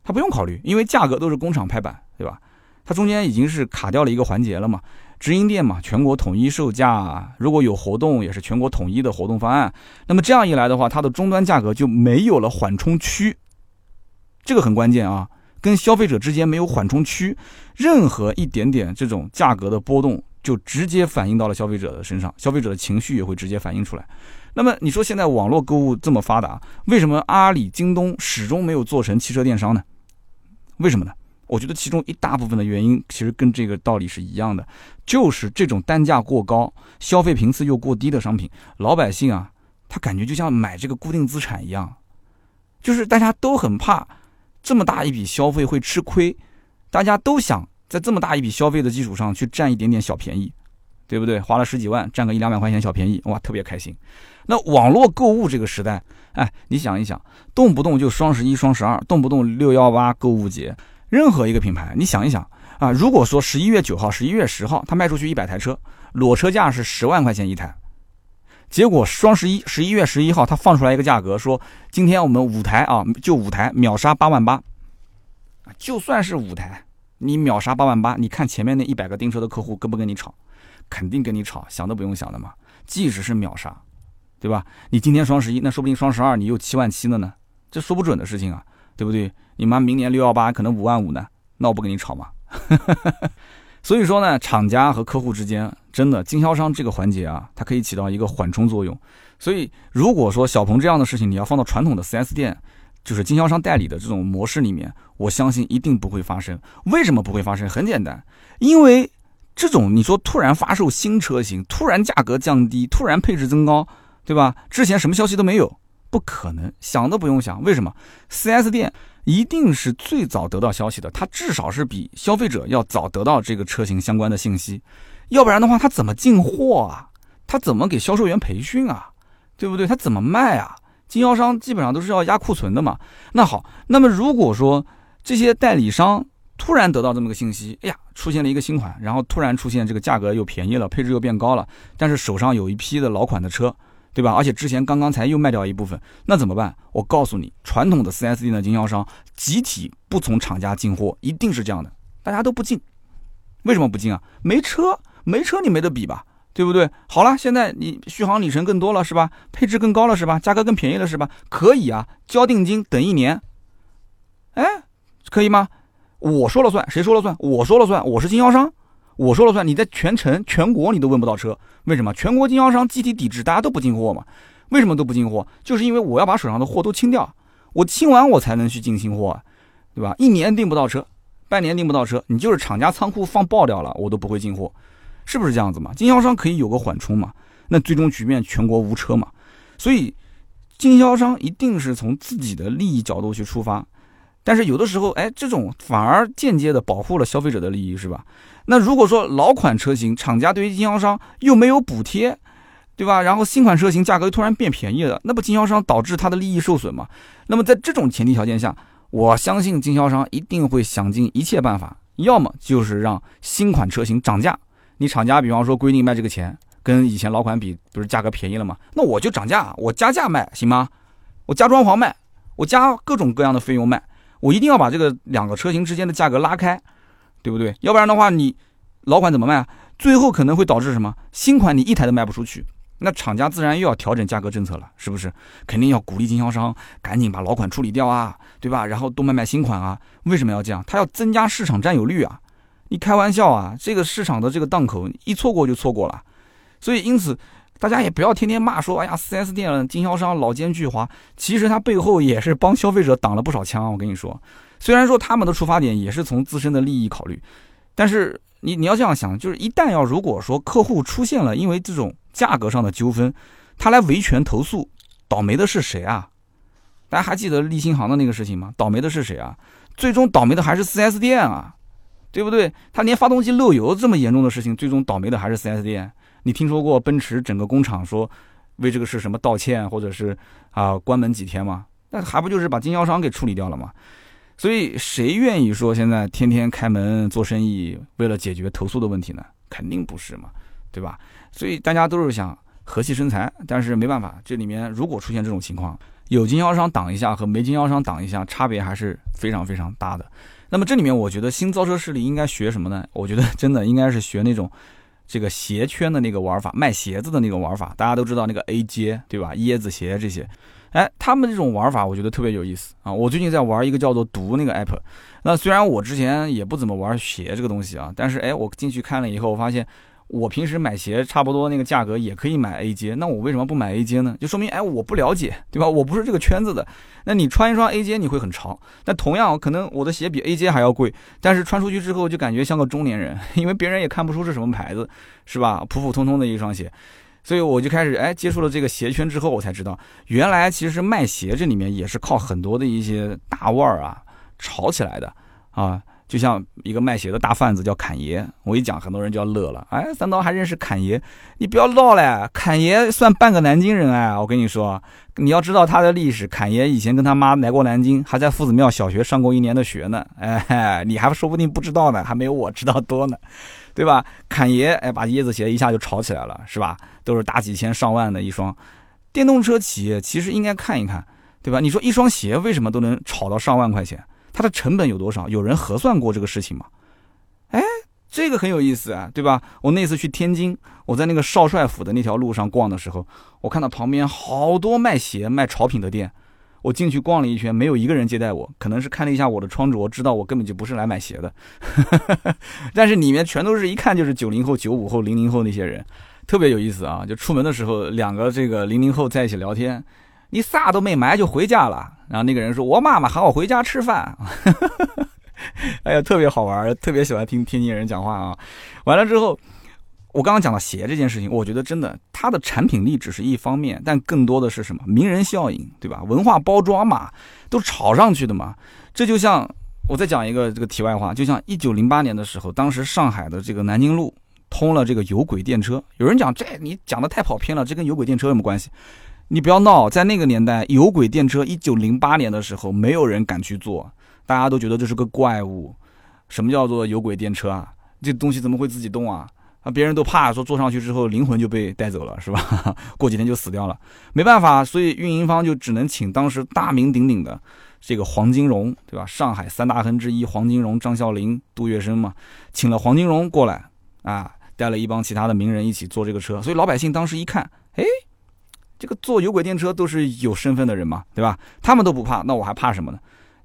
他不用考虑，因为价格都是工厂拍板，对吧？它中间已经是卡掉了一个环节了嘛。直营店嘛，全国统一售价，如果有活动，也是全国统一的活动方案。那么这样一来的话，它的终端价格就没有了缓冲区，这个很关键啊，跟消费者之间没有缓冲区，任何一点点这种价格的波动。就直接反映到了消费者的身上，消费者的情绪也会直接反映出来。那么你说现在网络购物这么发达，为什么阿里、京东始终没有做成汽车电商呢？为什么呢？我觉得其中一大部分的原因其实跟这个道理是一样的，就是这种单价过高、消费频次又过低的商品，老百姓啊，他感觉就像买这个固定资产一样，就是大家都很怕这么大一笔消费会吃亏，大家都想。在这么大一笔消费的基础上去占一点点小便宜，对不对？花了十几万占个一两百块钱小便宜，哇，特别开心。那网络购物这个时代，哎，你想一想，动不动就双十一、双十二，动不动六幺八购物节，任何一个品牌，你想一想啊，如果说十一月九号、十一月十号，他卖出去一百台车，裸车价是十万块钱一台，结果双十一十一月十一号他放出来一个价格，说今天我们五台啊，就五台秒杀八万八，就算是五台。你秒杀八万八，你看前面那一百个订车的客户跟不跟你吵？肯定跟你吵，想都不用想的嘛。即使是秒杀，对吧？你今天双十一，那说不定双十二你又七万七了呢，这说不准的事情啊，对不对？你妈明年六幺八可能五万五呢，那我不跟你吵吗？[laughs] 所以说呢，厂家和客户之间，真的经销商这个环节啊，它可以起到一个缓冲作用。所以，如果说小鹏这样的事情，你要放到传统的 4S 店，就是经销商代理的这种模式里面，我相信一定不会发生。为什么不会发生？很简单，因为这种你说突然发售新车型，突然价格降低，突然配置增高，对吧？之前什么消息都没有，不可能，想都不用想。为什么？4S 店一定是最早得到消息的，它至少是比消费者要早得到这个车型相关的信息，要不然的话，他怎么进货啊？他怎么给销售员培训啊？对不对？他怎么卖啊？经销商基本上都是要压库存的嘛。那好，那么如果说这些代理商突然得到这么个信息，哎呀，出现了一个新款，然后突然出现这个价格又便宜了，配置又变高了，但是手上有一批的老款的车，对吧？而且之前刚刚才又卖掉一部分，那怎么办？我告诉你，传统的 4S 店的经销商集体不从厂家进货，一定是这样的，大家都不进。为什么不进啊？没车，没车你没得比吧？对不对？好了，现在你续航里程更多了是吧？配置更高了是吧？价格更便宜了是吧？可以啊，交定金等一年。哎，可以吗？我说了算，谁说了算？我说了算，我是经销商，我说了算。你在全城全国你都问不到车，为什么？全国经销商集体抵制，大家都不进货嘛？为什么都不进货？就是因为我要把手上的货都清掉，我清完我才能去进新货，对吧？一年订不到车，半年订不到车，你就是厂家仓库放爆掉了，我都不会进货。是不是这样子嘛？经销商可以有个缓冲嘛？那最终局面全国无车嘛？所以经销商一定是从自己的利益角度去出发，但是有的时候，哎，这种反而间接的保护了消费者的利益，是吧？那如果说老款车型厂家对于经销商又没有补贴，对吧？然后新款车型价格又突然变便宜了，那不经销商导致他的利益受损吗？那么在这种前提条件下，我相信经销商一定会想尽一切办法，要么就是让新款车型涨价。你厂家比方说规定卖这个钱，跟以前老款比不是价格便宜了吗？那我就涨价，我加价卖行吗？我加装潢卖，我加各种各样的费用卖，我一定要把这个两个车型之间的价格拉开，对不对？要不然的话，你老款怎么卖啊？最后可能会导致什么？新款你一台都卖不出去，那厂家自然又要调整价格政策了，是不是？肯定要鼓励经销商赶紧把老款处理掉啊，对吧？然后多卖卖新款啊？为什么要这样？他要增加市场占有率啊。你开玩笑啊！这个市场的这个档口一错过就错过了，所以因此大家也不要天天骂说，哎呀，4S 店经销商老奸巨猾。其实他背后也是帮消费者挡了不少枪。我跟你说，虽然说他们的出发点也是从自身的利益考虑，但是你你要这样想，就是一旦要如果说客户出现了因为这种价格上的纠纷，他来维权投诉，倒霉的是谁啊？大家还记得立新行的那个事情吗？倒霉的是谁啊？最终倒霉的还是 4S 店啊！对不对？他连发动机漏油这么严重的事情，最终倒霉的还是 4S 店。你听说过奔驰整个工厂说为这个事什么道歉，或者是啊关门几天吗？那还不就是把经销商给处理掉了吗？所以谁愿意说现在天天开门做生意，为了解决投诉的问题呢？肯定不是嘛，对吧？所以大家都是想和气生财，但是没办法，这里面如果出现这种情况，有经销商挡一下和没经销商挡一下，差别还是非常非常大的。那么这里面，我觉得新造车势力应该学什么呢？我觉得真的应该是学那种，这个鞋圈的那个玩法，卖鞋子的那个玩法。大家都知道那个 A J，，对吧？椰子鞋这些，哎，他们这种玩法我觉得特别有意思啊。我最近在玩一个叫做“毒”那个 app。那虽然我之前也不怎么玩鞋这个东西啊，但是哎，我进去看了以后，我发现。我平时买鞋差不多那个价格也可以买 A 阶，那我为什么不买 A 阶呢？就说明哎，我不了解，对吧？我不是这个圈子的。那你穿一双 A 阶你会很潮，那同样可能我的鞋比 A 阶还要贵，但是穿出去之后就感觉像个中年人，[laughs] 因为别人也看不出是什么牌子，是吧？普普通通的一双鞋，所以我就开始哎接触了这个鞋圈之后，我才知道原来其实卖鞋这里面也是靠很多的一些大腕儿啊炒起来的啊。就像一个卖鞋的大贩子叫侃爷，我一讲很多人就要乐了。哎，三刀还认识侃爷？你不要闹嘞！侃爷算半个南京人哎，我跟你说，你要知道他的历史。侃爷以前跟他妈来过南京，还在夫子庙小学上过一年的学呢。哎，你还说不定不知道呢，还没有我知道多呢，对吧？侃爷哎，把椰子鞋一下就炒起来了，是吧？都是大几千上万的一双。电动车企业其实应该看一看，对吧？你说一双鞋为什么都能炒到上万块钱？它的成本有多少？有人核算过这个事情吗？哎，这个很有意思啊，对吧？我那次去天津，我在那个少帅府的那条路上逛的时候，我看到旁边好多卖鞋、卖潮品的店，我进去逛了一圈，没有一个人接待我，可能是看了一下我的穿着，知道我根本就不是来买鞋的。[laughs] 但是里面全都是一看就是九零后、九五后、零零后那些人，特别有意思啊！就出门的时候，两个这个零零后在一起聊天，你啥都没买就回家了。然后那个人说：“我妈妈喊我回家吃饭。[laughs] ”哎呀，特别好玩，特别喜欢听天津人讲话啊！完了之后。我刚刚讲到鞋这件事情，我觉得真的，它的产品力只是一方面，但更多的是什么？名人效应，对吧？文化包装嘛，都炒上去的嘛。这就像我再讲一个这个题外话，就像一九零八年的时候，当时上海的这个南京路通了这个有轨电车。有人讲这你讲的太跑偏了，这跟有轨电车有什么关系？你不要闹，在那个年代，有轨电车一九零八年的时候，没有人敢去做，大家都觉得这是个怪物。什么叫做有轨电车啊？这东西怎么会自己动啊？啊，别人都怕说坐上去之后灵魂就被带走了，是吧？[laughs] 过几天就死掉了，没办法，所以运营方就只能请当时大名鼎鼎的这个黄金荣，对吧？上海三大亨之一黄金荣、张啸林、杜月笙嘛，请了黄金荣过来啊，带了一帮其他的名人一起坐这个车，所以老百姓当时一看，哎，这个坐有轨电车都是有身份的人嘛，对吧？他们都不怕，那我还怕什么呢？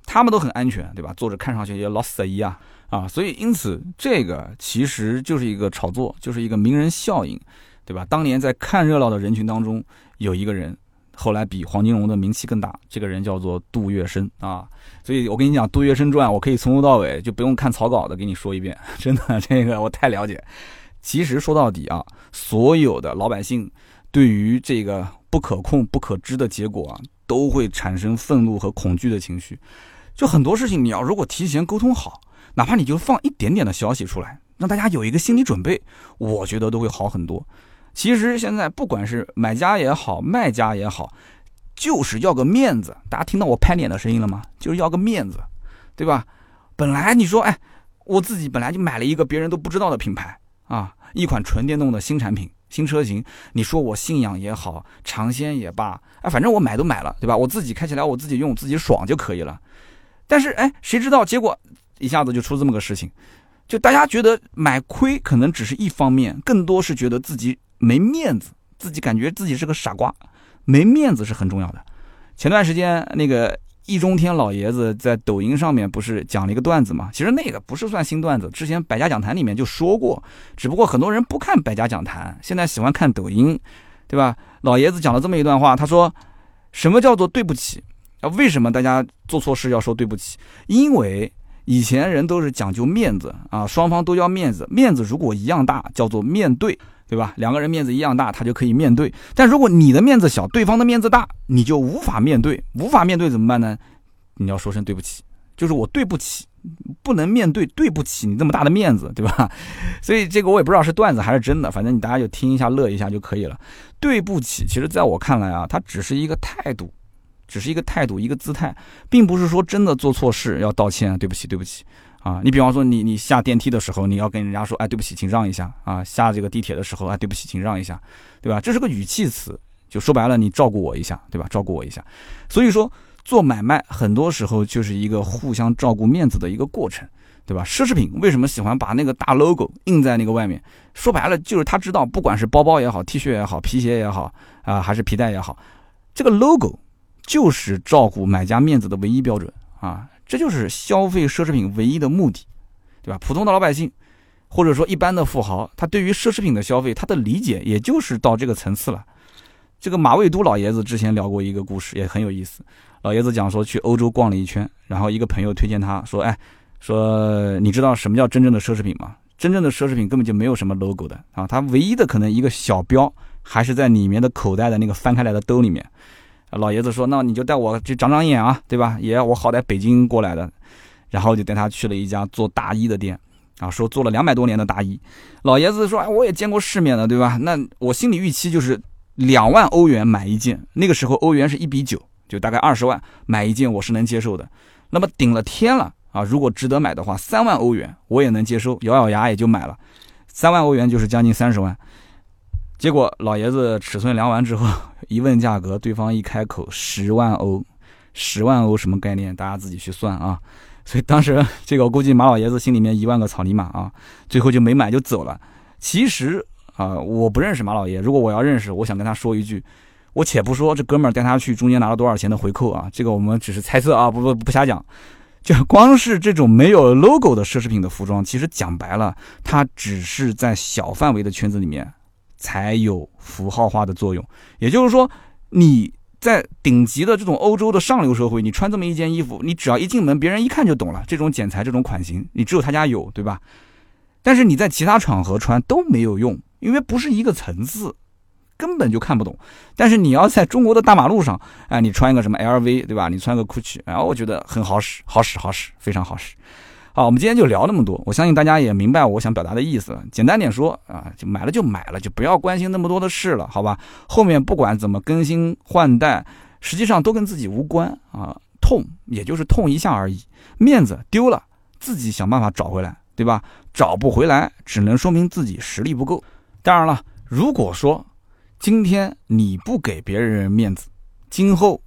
他们都很安全，对吧？坐着看上去也老色一啊。啊，所以因此这个其实就是一个炒作，就是一个名人效应，对吧？当年在看热闹的人群当中，有一个人，后来比黄金荣的名气更大，这个人叫做杜月笙啊。所以我跟你讲《杜月笙传》，我可以从头到尾就不用看草稿的给你说一遍，[laughs] 真的，这个我太了解。其实说到底啊，所有的老百姓对于这个不可控、不可知的结果啊，都会产生愤怒和恐惧的情绪。就很多事情，你要如果提前沟通好。哪怕你就放一点点的消息出来，让大家有一个心理准备，我觉得都会好很多。其实现在不管是买家也好，卖家也好，就是要个面子。大家听到我拍脸的声音了吗？就是要个面子，对吧？本来你说，哎，我自己本来就买了一个别人都不知道的品牌啊，一款纯电动的新产品、新车型。你说我信仰也好，尝鲜也罢，哎，反正我买都买了，对吧？我自己开起来，我自己用，自己爽就可以了。但是，哎，谁知道结果？一下子就出这么个事情，就大家觉得买亏可能只是一方面，更多是觉得自己没面子，自己感觉自己是个傻瓜，没面子是很重要的。前段时间那个易中天老爷子在抖音上面不是讲了一个段子嘛？其实那个不是算新段子，之前百家讲坛里面就说过，只不过很多人不看百家讲坛，现在喜欢看抖音，对吧？老爷子讲了这么一段话，他说：“什么叫做对不起？啊，为什么大家做错事要说对不起？因为。”以前人都是讲究面子啊，双方都要面子，面子如果一样大，叫做面对，对吧？两个人面子一样大，他就可以面对。但如果你的面子小，对方的面子大，你就无法面对，无法面对怎么办呢？你要说声对不起，就是我对不起，不能面对，对不起你这么大的面子，对吧？[laughs] 所以这个我也不知道是段子还是真的，反正你大家就听一下乐一下就可以了。对不起，其实在我看来啊，它只是一个态度。只是一个态度，一个姿态，并不是说真的做错事要道歉，对不起，对不起，啊，你比方说你你下电梯的时候，你要跟人家说，哎，对不起，请让一下啊，下这个地铁的时候，哎，对不起，请让一下，对吧？这是个语气词，就说白了，你照顾我一下，对吧？照顾我一下。所以说做买卖很多时候就是一个互相照顾面子的一个过程，对吧？奢侈品为什么喜欢把那个大 logo 印在那个外面？说白了就是他知道，不管是包包也好，T 恤也好，皮鞋也好，啊，还是皮带也好，这个 logo。就是照顾买家面子的唯一标准啊！这就是消费奢侈品唯一的目的，对吧？普通的老百姓，或者说一般的富豪，他对于奢侈品的消费，他的理解也就是到这个层次了。这个马未都老爷子之前聊过一个故事，也很有意思。老爷子讲说去欧洲逛了一圈，然后一个朋友推荐他说：“哎，说你知道什么叫真正的奢侈品吗？真正的奢侈品根本就没有什么 logo 的啊，它唯一的可能一个小标还是在里面的口袋的那个翻开来的兜里面。”老爷子说：“那你就带我去长长眼啊，对吧？爷，我好歹北京过来的，然后就带他去了一家做大衣的店，啊，说做了两百多年的大衣。老爷子说：哎，我也见过世面的，对吧？那我心里预期就是两万欧元买一件，那个时候欧元是一比九，就大概二十万买一件，我是能接受的。那么顶了天了啊！如果值得买的话，三万欧元我也能接受，咬咬牙也就买了。三万欧元就是将近三十万。”结果老爷子尺寸量完之后，[laughs] 一问价格，对方一开口十万欧，十万欧什么概念？大家自己去算啊。所以当时这个我估计马老爷子心里面一万个草泥马啊，最后就没买就走了。其实啊，我不认识马老爷，如果我要认识，我想跟他说一句，我且不说这哥们儿带他去中间拿了多少钱的回扣啊，这个我们只是猜测啊，不不不瞎讲。就光是这种没有 logo 的奢侈品的服装，其实讲白了，它只是在小范围的圈子里面才有符号化的作用。也就是说，你在顶级的这种欧洲的上流社会，你穿这么一件衣服，你只要一进门，别人一看就懂了，这种剪裁、这种款型，你只有他家有，对吧？但是你在其他场合穿都没有用，因为不是一个层次。根本就看不懂，但是你要在中国的大马路上，哎，你穿一个什么 LV，对吧？你穿个 GUCCI，然后我觉得很好使，好使，好使，非常好使。啊，我们今天就聊那么多，我相信大家也明白我想表达的意思。简单点说啊，就买了就买了，就不要关心那么多的事了，好吧？后面不管怎么更新换代，实际上都跟自己无关啊，痛也就是痛一下而已，面子丢了，自己想办法找回来，对吧？找不回来，只能说明自己实力不够。当然了，如果说今天你不给别人面子，今后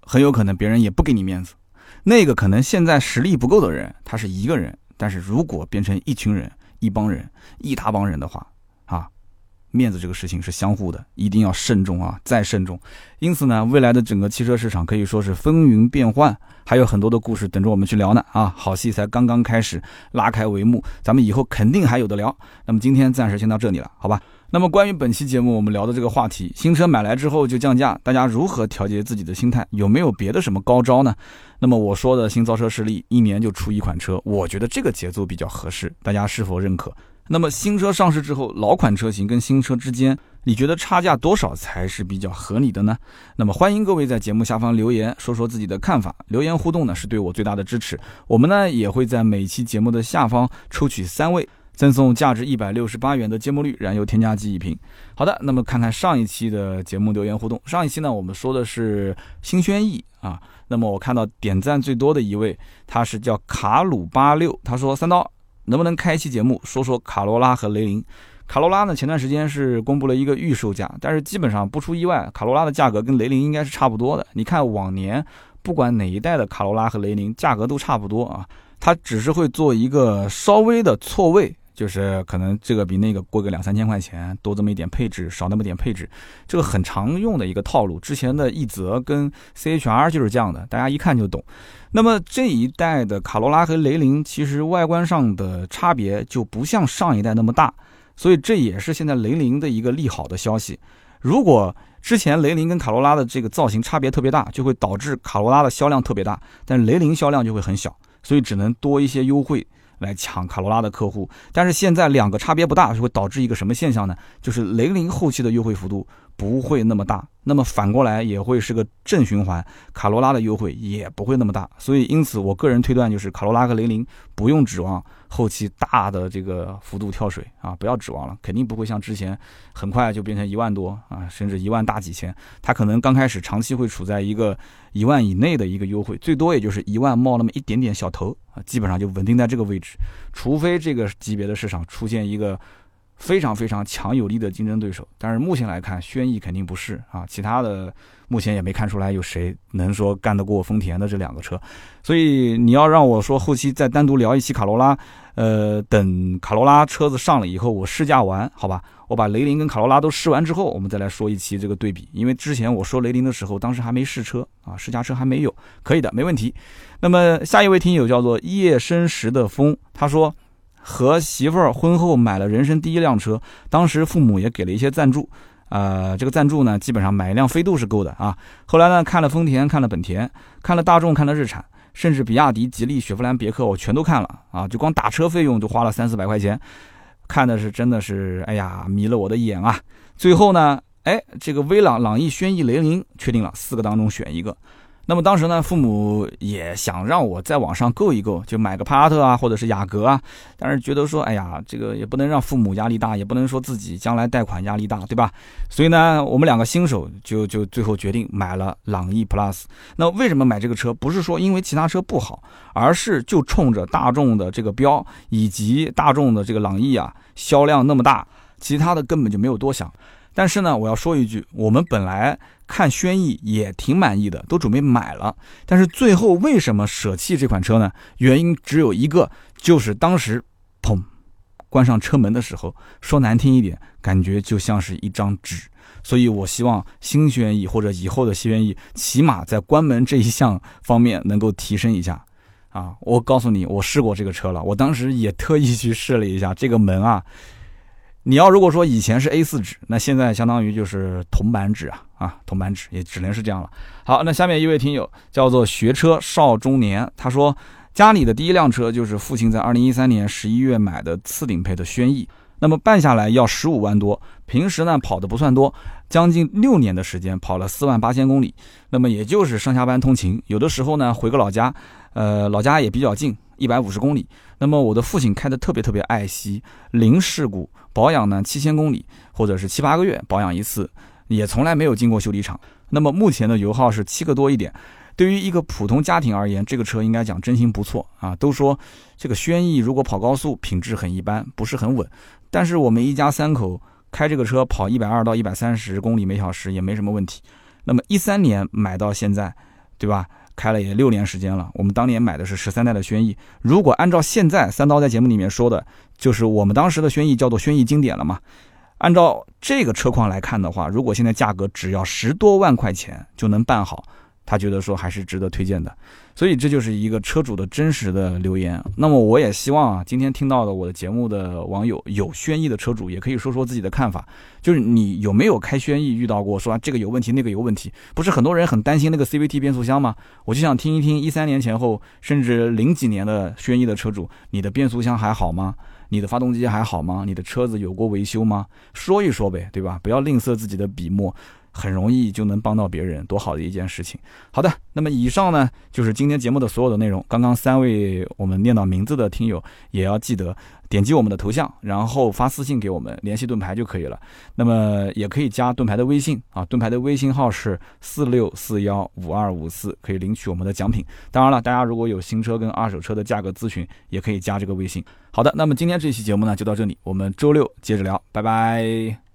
很有可能别人也不给你面子。那个可能现在实力不够的人，他是一个人，但是如果变成一群人、一帮人、一大帮人的话，啊，面子这个事情是相互的，一定要慎重啊，再慎重。因此呢，未来的整个汽车市场可以说是风云变幻，还有很多的故事等着我们去聊呢。啊，好戏才刚刚开始，拉开帷幕，咱们以后肯定还有的聊。那么今天暂时先到这里了，好吧？那么关于本期节目我们聊的这个话题，新车买来之后就降价，大家如何调节自己的心态？有没有别的什么高招呢？那么我说的新造车势力一年就出一款车，我觉得这个节奏比较合适，大家是否认可？那么新车上市之后，老款车型跟新车之间，你觉得差价多少才是比较合理的呢？那么欢迎各位在节目下方留言，说说自己的看法，留言互动呢是对我最大的支持。我们呢也会在每期节目的下方抽取三位。赠送价值一百六十八元的芥末绿燃油添加剂一瓶。好的，那么看看上一期的节目留言互动。上一期呢，我们说的是新轩逸啊。那么我看到点赞最多的一位，他是叫卡鲁八六，他说三刀能不能开一期节目说说卡罗拉和雷凌？卡罗拉呢，前段时间是公布了一个预售价，但是基本上不出意外，卡罗拉的价格跟雷凌应该是差不多的。你看往年不管哪一代的卡罗拉和雷凌价格都差不多啊，它只是会做一个稍微的错位。就是可能这个比那个贵个两三千块钱，多这么一点配置，少那么点配置，这个很常用的一个套路。之前的奕泽跟 CHR 就是这样的，大家一看就懂。那么这一代的卡罗拉和雷凌，其实外观上的差别就不像上一代那么大，所以这也是现在雷凌的一个利好的消息。如果之前雷凌跟卡罗拉的这个造型差别特别大，就会导致卡罗拉的销量特别大，但雷凌销量就会很小，所以只能多一些优惠。来抢卡罗拉的客户，但是现在两个差别不大，就会导致一个什么现象呢？就是雷凌后期的优惠幅度不会那么大，那么反过来也会是个正循环，卡罗拉的优惠也不会那么大。所以因此，我个人推断就是卡罗拉和雷凌不用指望后期大的这个幅度跳水啊，不要指望了，肯定不会像之前很快就变成一万多啊，甚至一万大几千。它可能刚开始长期会处在一个一万以内的一个优惠，最多也就是一万冒那么一点点小头啊。基本上就稳定在这个位置，除非这个级别的市场出现一个非常非常强有力的竞争对手。但是目前来看，轩逸肯定不是啊，其他的目前也没看出来有谁能说干得过丰田的这两个车。所以你要让我说后期再单独聊一期卡罗拉，呃，等卡罗拉车子上了以后，我试驾完，好吧。我把雷凌跟卡罗拉都试完之后，我们再来说一期这个对比。因为之前我说雷凌的时候，当时还没试车啊，试驾车还没有，可以的，没问题。那么下一位听友叫做夜深时的风，他说和媳妇儿婚后买了人生第一辆车，当时父母也给了一些赞助，呃，这个赞助呢，基本上买一辆飞度是够的啊。后来呢，看了丰田，看了本田，看了大众，看了日产，甚至比亚迪、吉利、雪佛兰、别克，我全都看了啊，就光打车费用就花了三四百块钱。看的是真的是，哎呀，迷了我的眼啊！最后呢，哎，这个威朗、朗逸、轩逸、雷凌确定了，四个当中选一个。那么当时呢，父母也想让我在网上购一购，就买个帕萨特啊，或者是雅阁啊。但是觉得说，哎呀，这个也不能让父母压力大，也不能说自己将来贷款压力大，对吧？所以呢，我们两个新手就就最后决定买了朗逸 Plus。那为什么买这个车？不是说因为其他车不好，而是就冲着大众的这个标，以及大众的这个朗逸啊销量那么大，其他的根本就没有多想。但是呢，我要说一句，我们本来看轩逸也挺满意的，都准备买了。但是最后为什么舍弃这款车呢？原因只有一个，就是当时，砰，关上车门的时候，说难听一点，感觉就像是一张纸。所以我希望新轩逸或者以后的新轩逸，起码在关门这一项方面能够提升一下。啊，我告诉你，我试过这个车了，我当时也特意去试了一下这个门啊。你要如果说以前是 A4 纸，那现在相当于就是铜板纸啊啊，铜板纸也只能是这样了。好，那下面一位听友叫做学车少中年，他说家里的第一辆车就是父亲在二零一三年十一月买的次顶配的轩逸，那么办下来要十五万多，平时呢跑的不算多，将近六年的时间跑了四万八千公里，那么也就是上下班通勤，有的时候呢回个老家，呃老家也比较近。一百五十公里，那么我的父亲开的特别特别爱惜，零事故，保养呢七千公里或者是七八个月保养一次，也从来没有进过修理厂。那么目前的油耗是七个多一点，对于一个普通家庭而言，这个车应该讲真心不错啊。都说这个轩逸如果跑高速品质很一般，不是很稳，但是我们一家三口开这个车跑一百二到一百三十公里每小时也没什么问题。那么一三年买到现在，对吧？开了也六年时间了，我们当年买的是十三代的轩逸。如果按照现在三刀在节目里面说的，就是我们当时的轩逸叫做轩逸经典了嘛？按照这个车况来看的话，如果现在价格只要十多万块钱就能办好。他觉得说还是值得推荐的，所以这就是一个车主的真实的留言。那么我也希望啊，今天听到的我的节目的网友有轩逸的车主，也可以说说自己的看法。就是你有没有开轩逸遇到过说这个有问题那个有问题？不是很多人很担心那个 CVT 变速箱吗？我就想听一听一三年前后甚至零几年的轩逸的车主，你的变速箱还好吗？你的发动机还好吗？你的车子有过维修吗？说一说呗，对吧？不要吝啬自己的笔墨。很容易就能帮到别人，多好的一件事情！好的，那么以上呢就是今天节目的所有的内容。刚刚三位我们念到名字的听友，也要记得点击我们的头像，然后发私信给我们联系盾牌就可以了。那么也可以加盾牌的微信啊，盾牌的微信号是四六四幺五二五四，可以领取我们的奖品。当然了，大家如果有新车跟二手车的价格咨询，也可以加这个微信。好的，那么今天这期节目呢就到这里，我们周六接着聊，拜拜。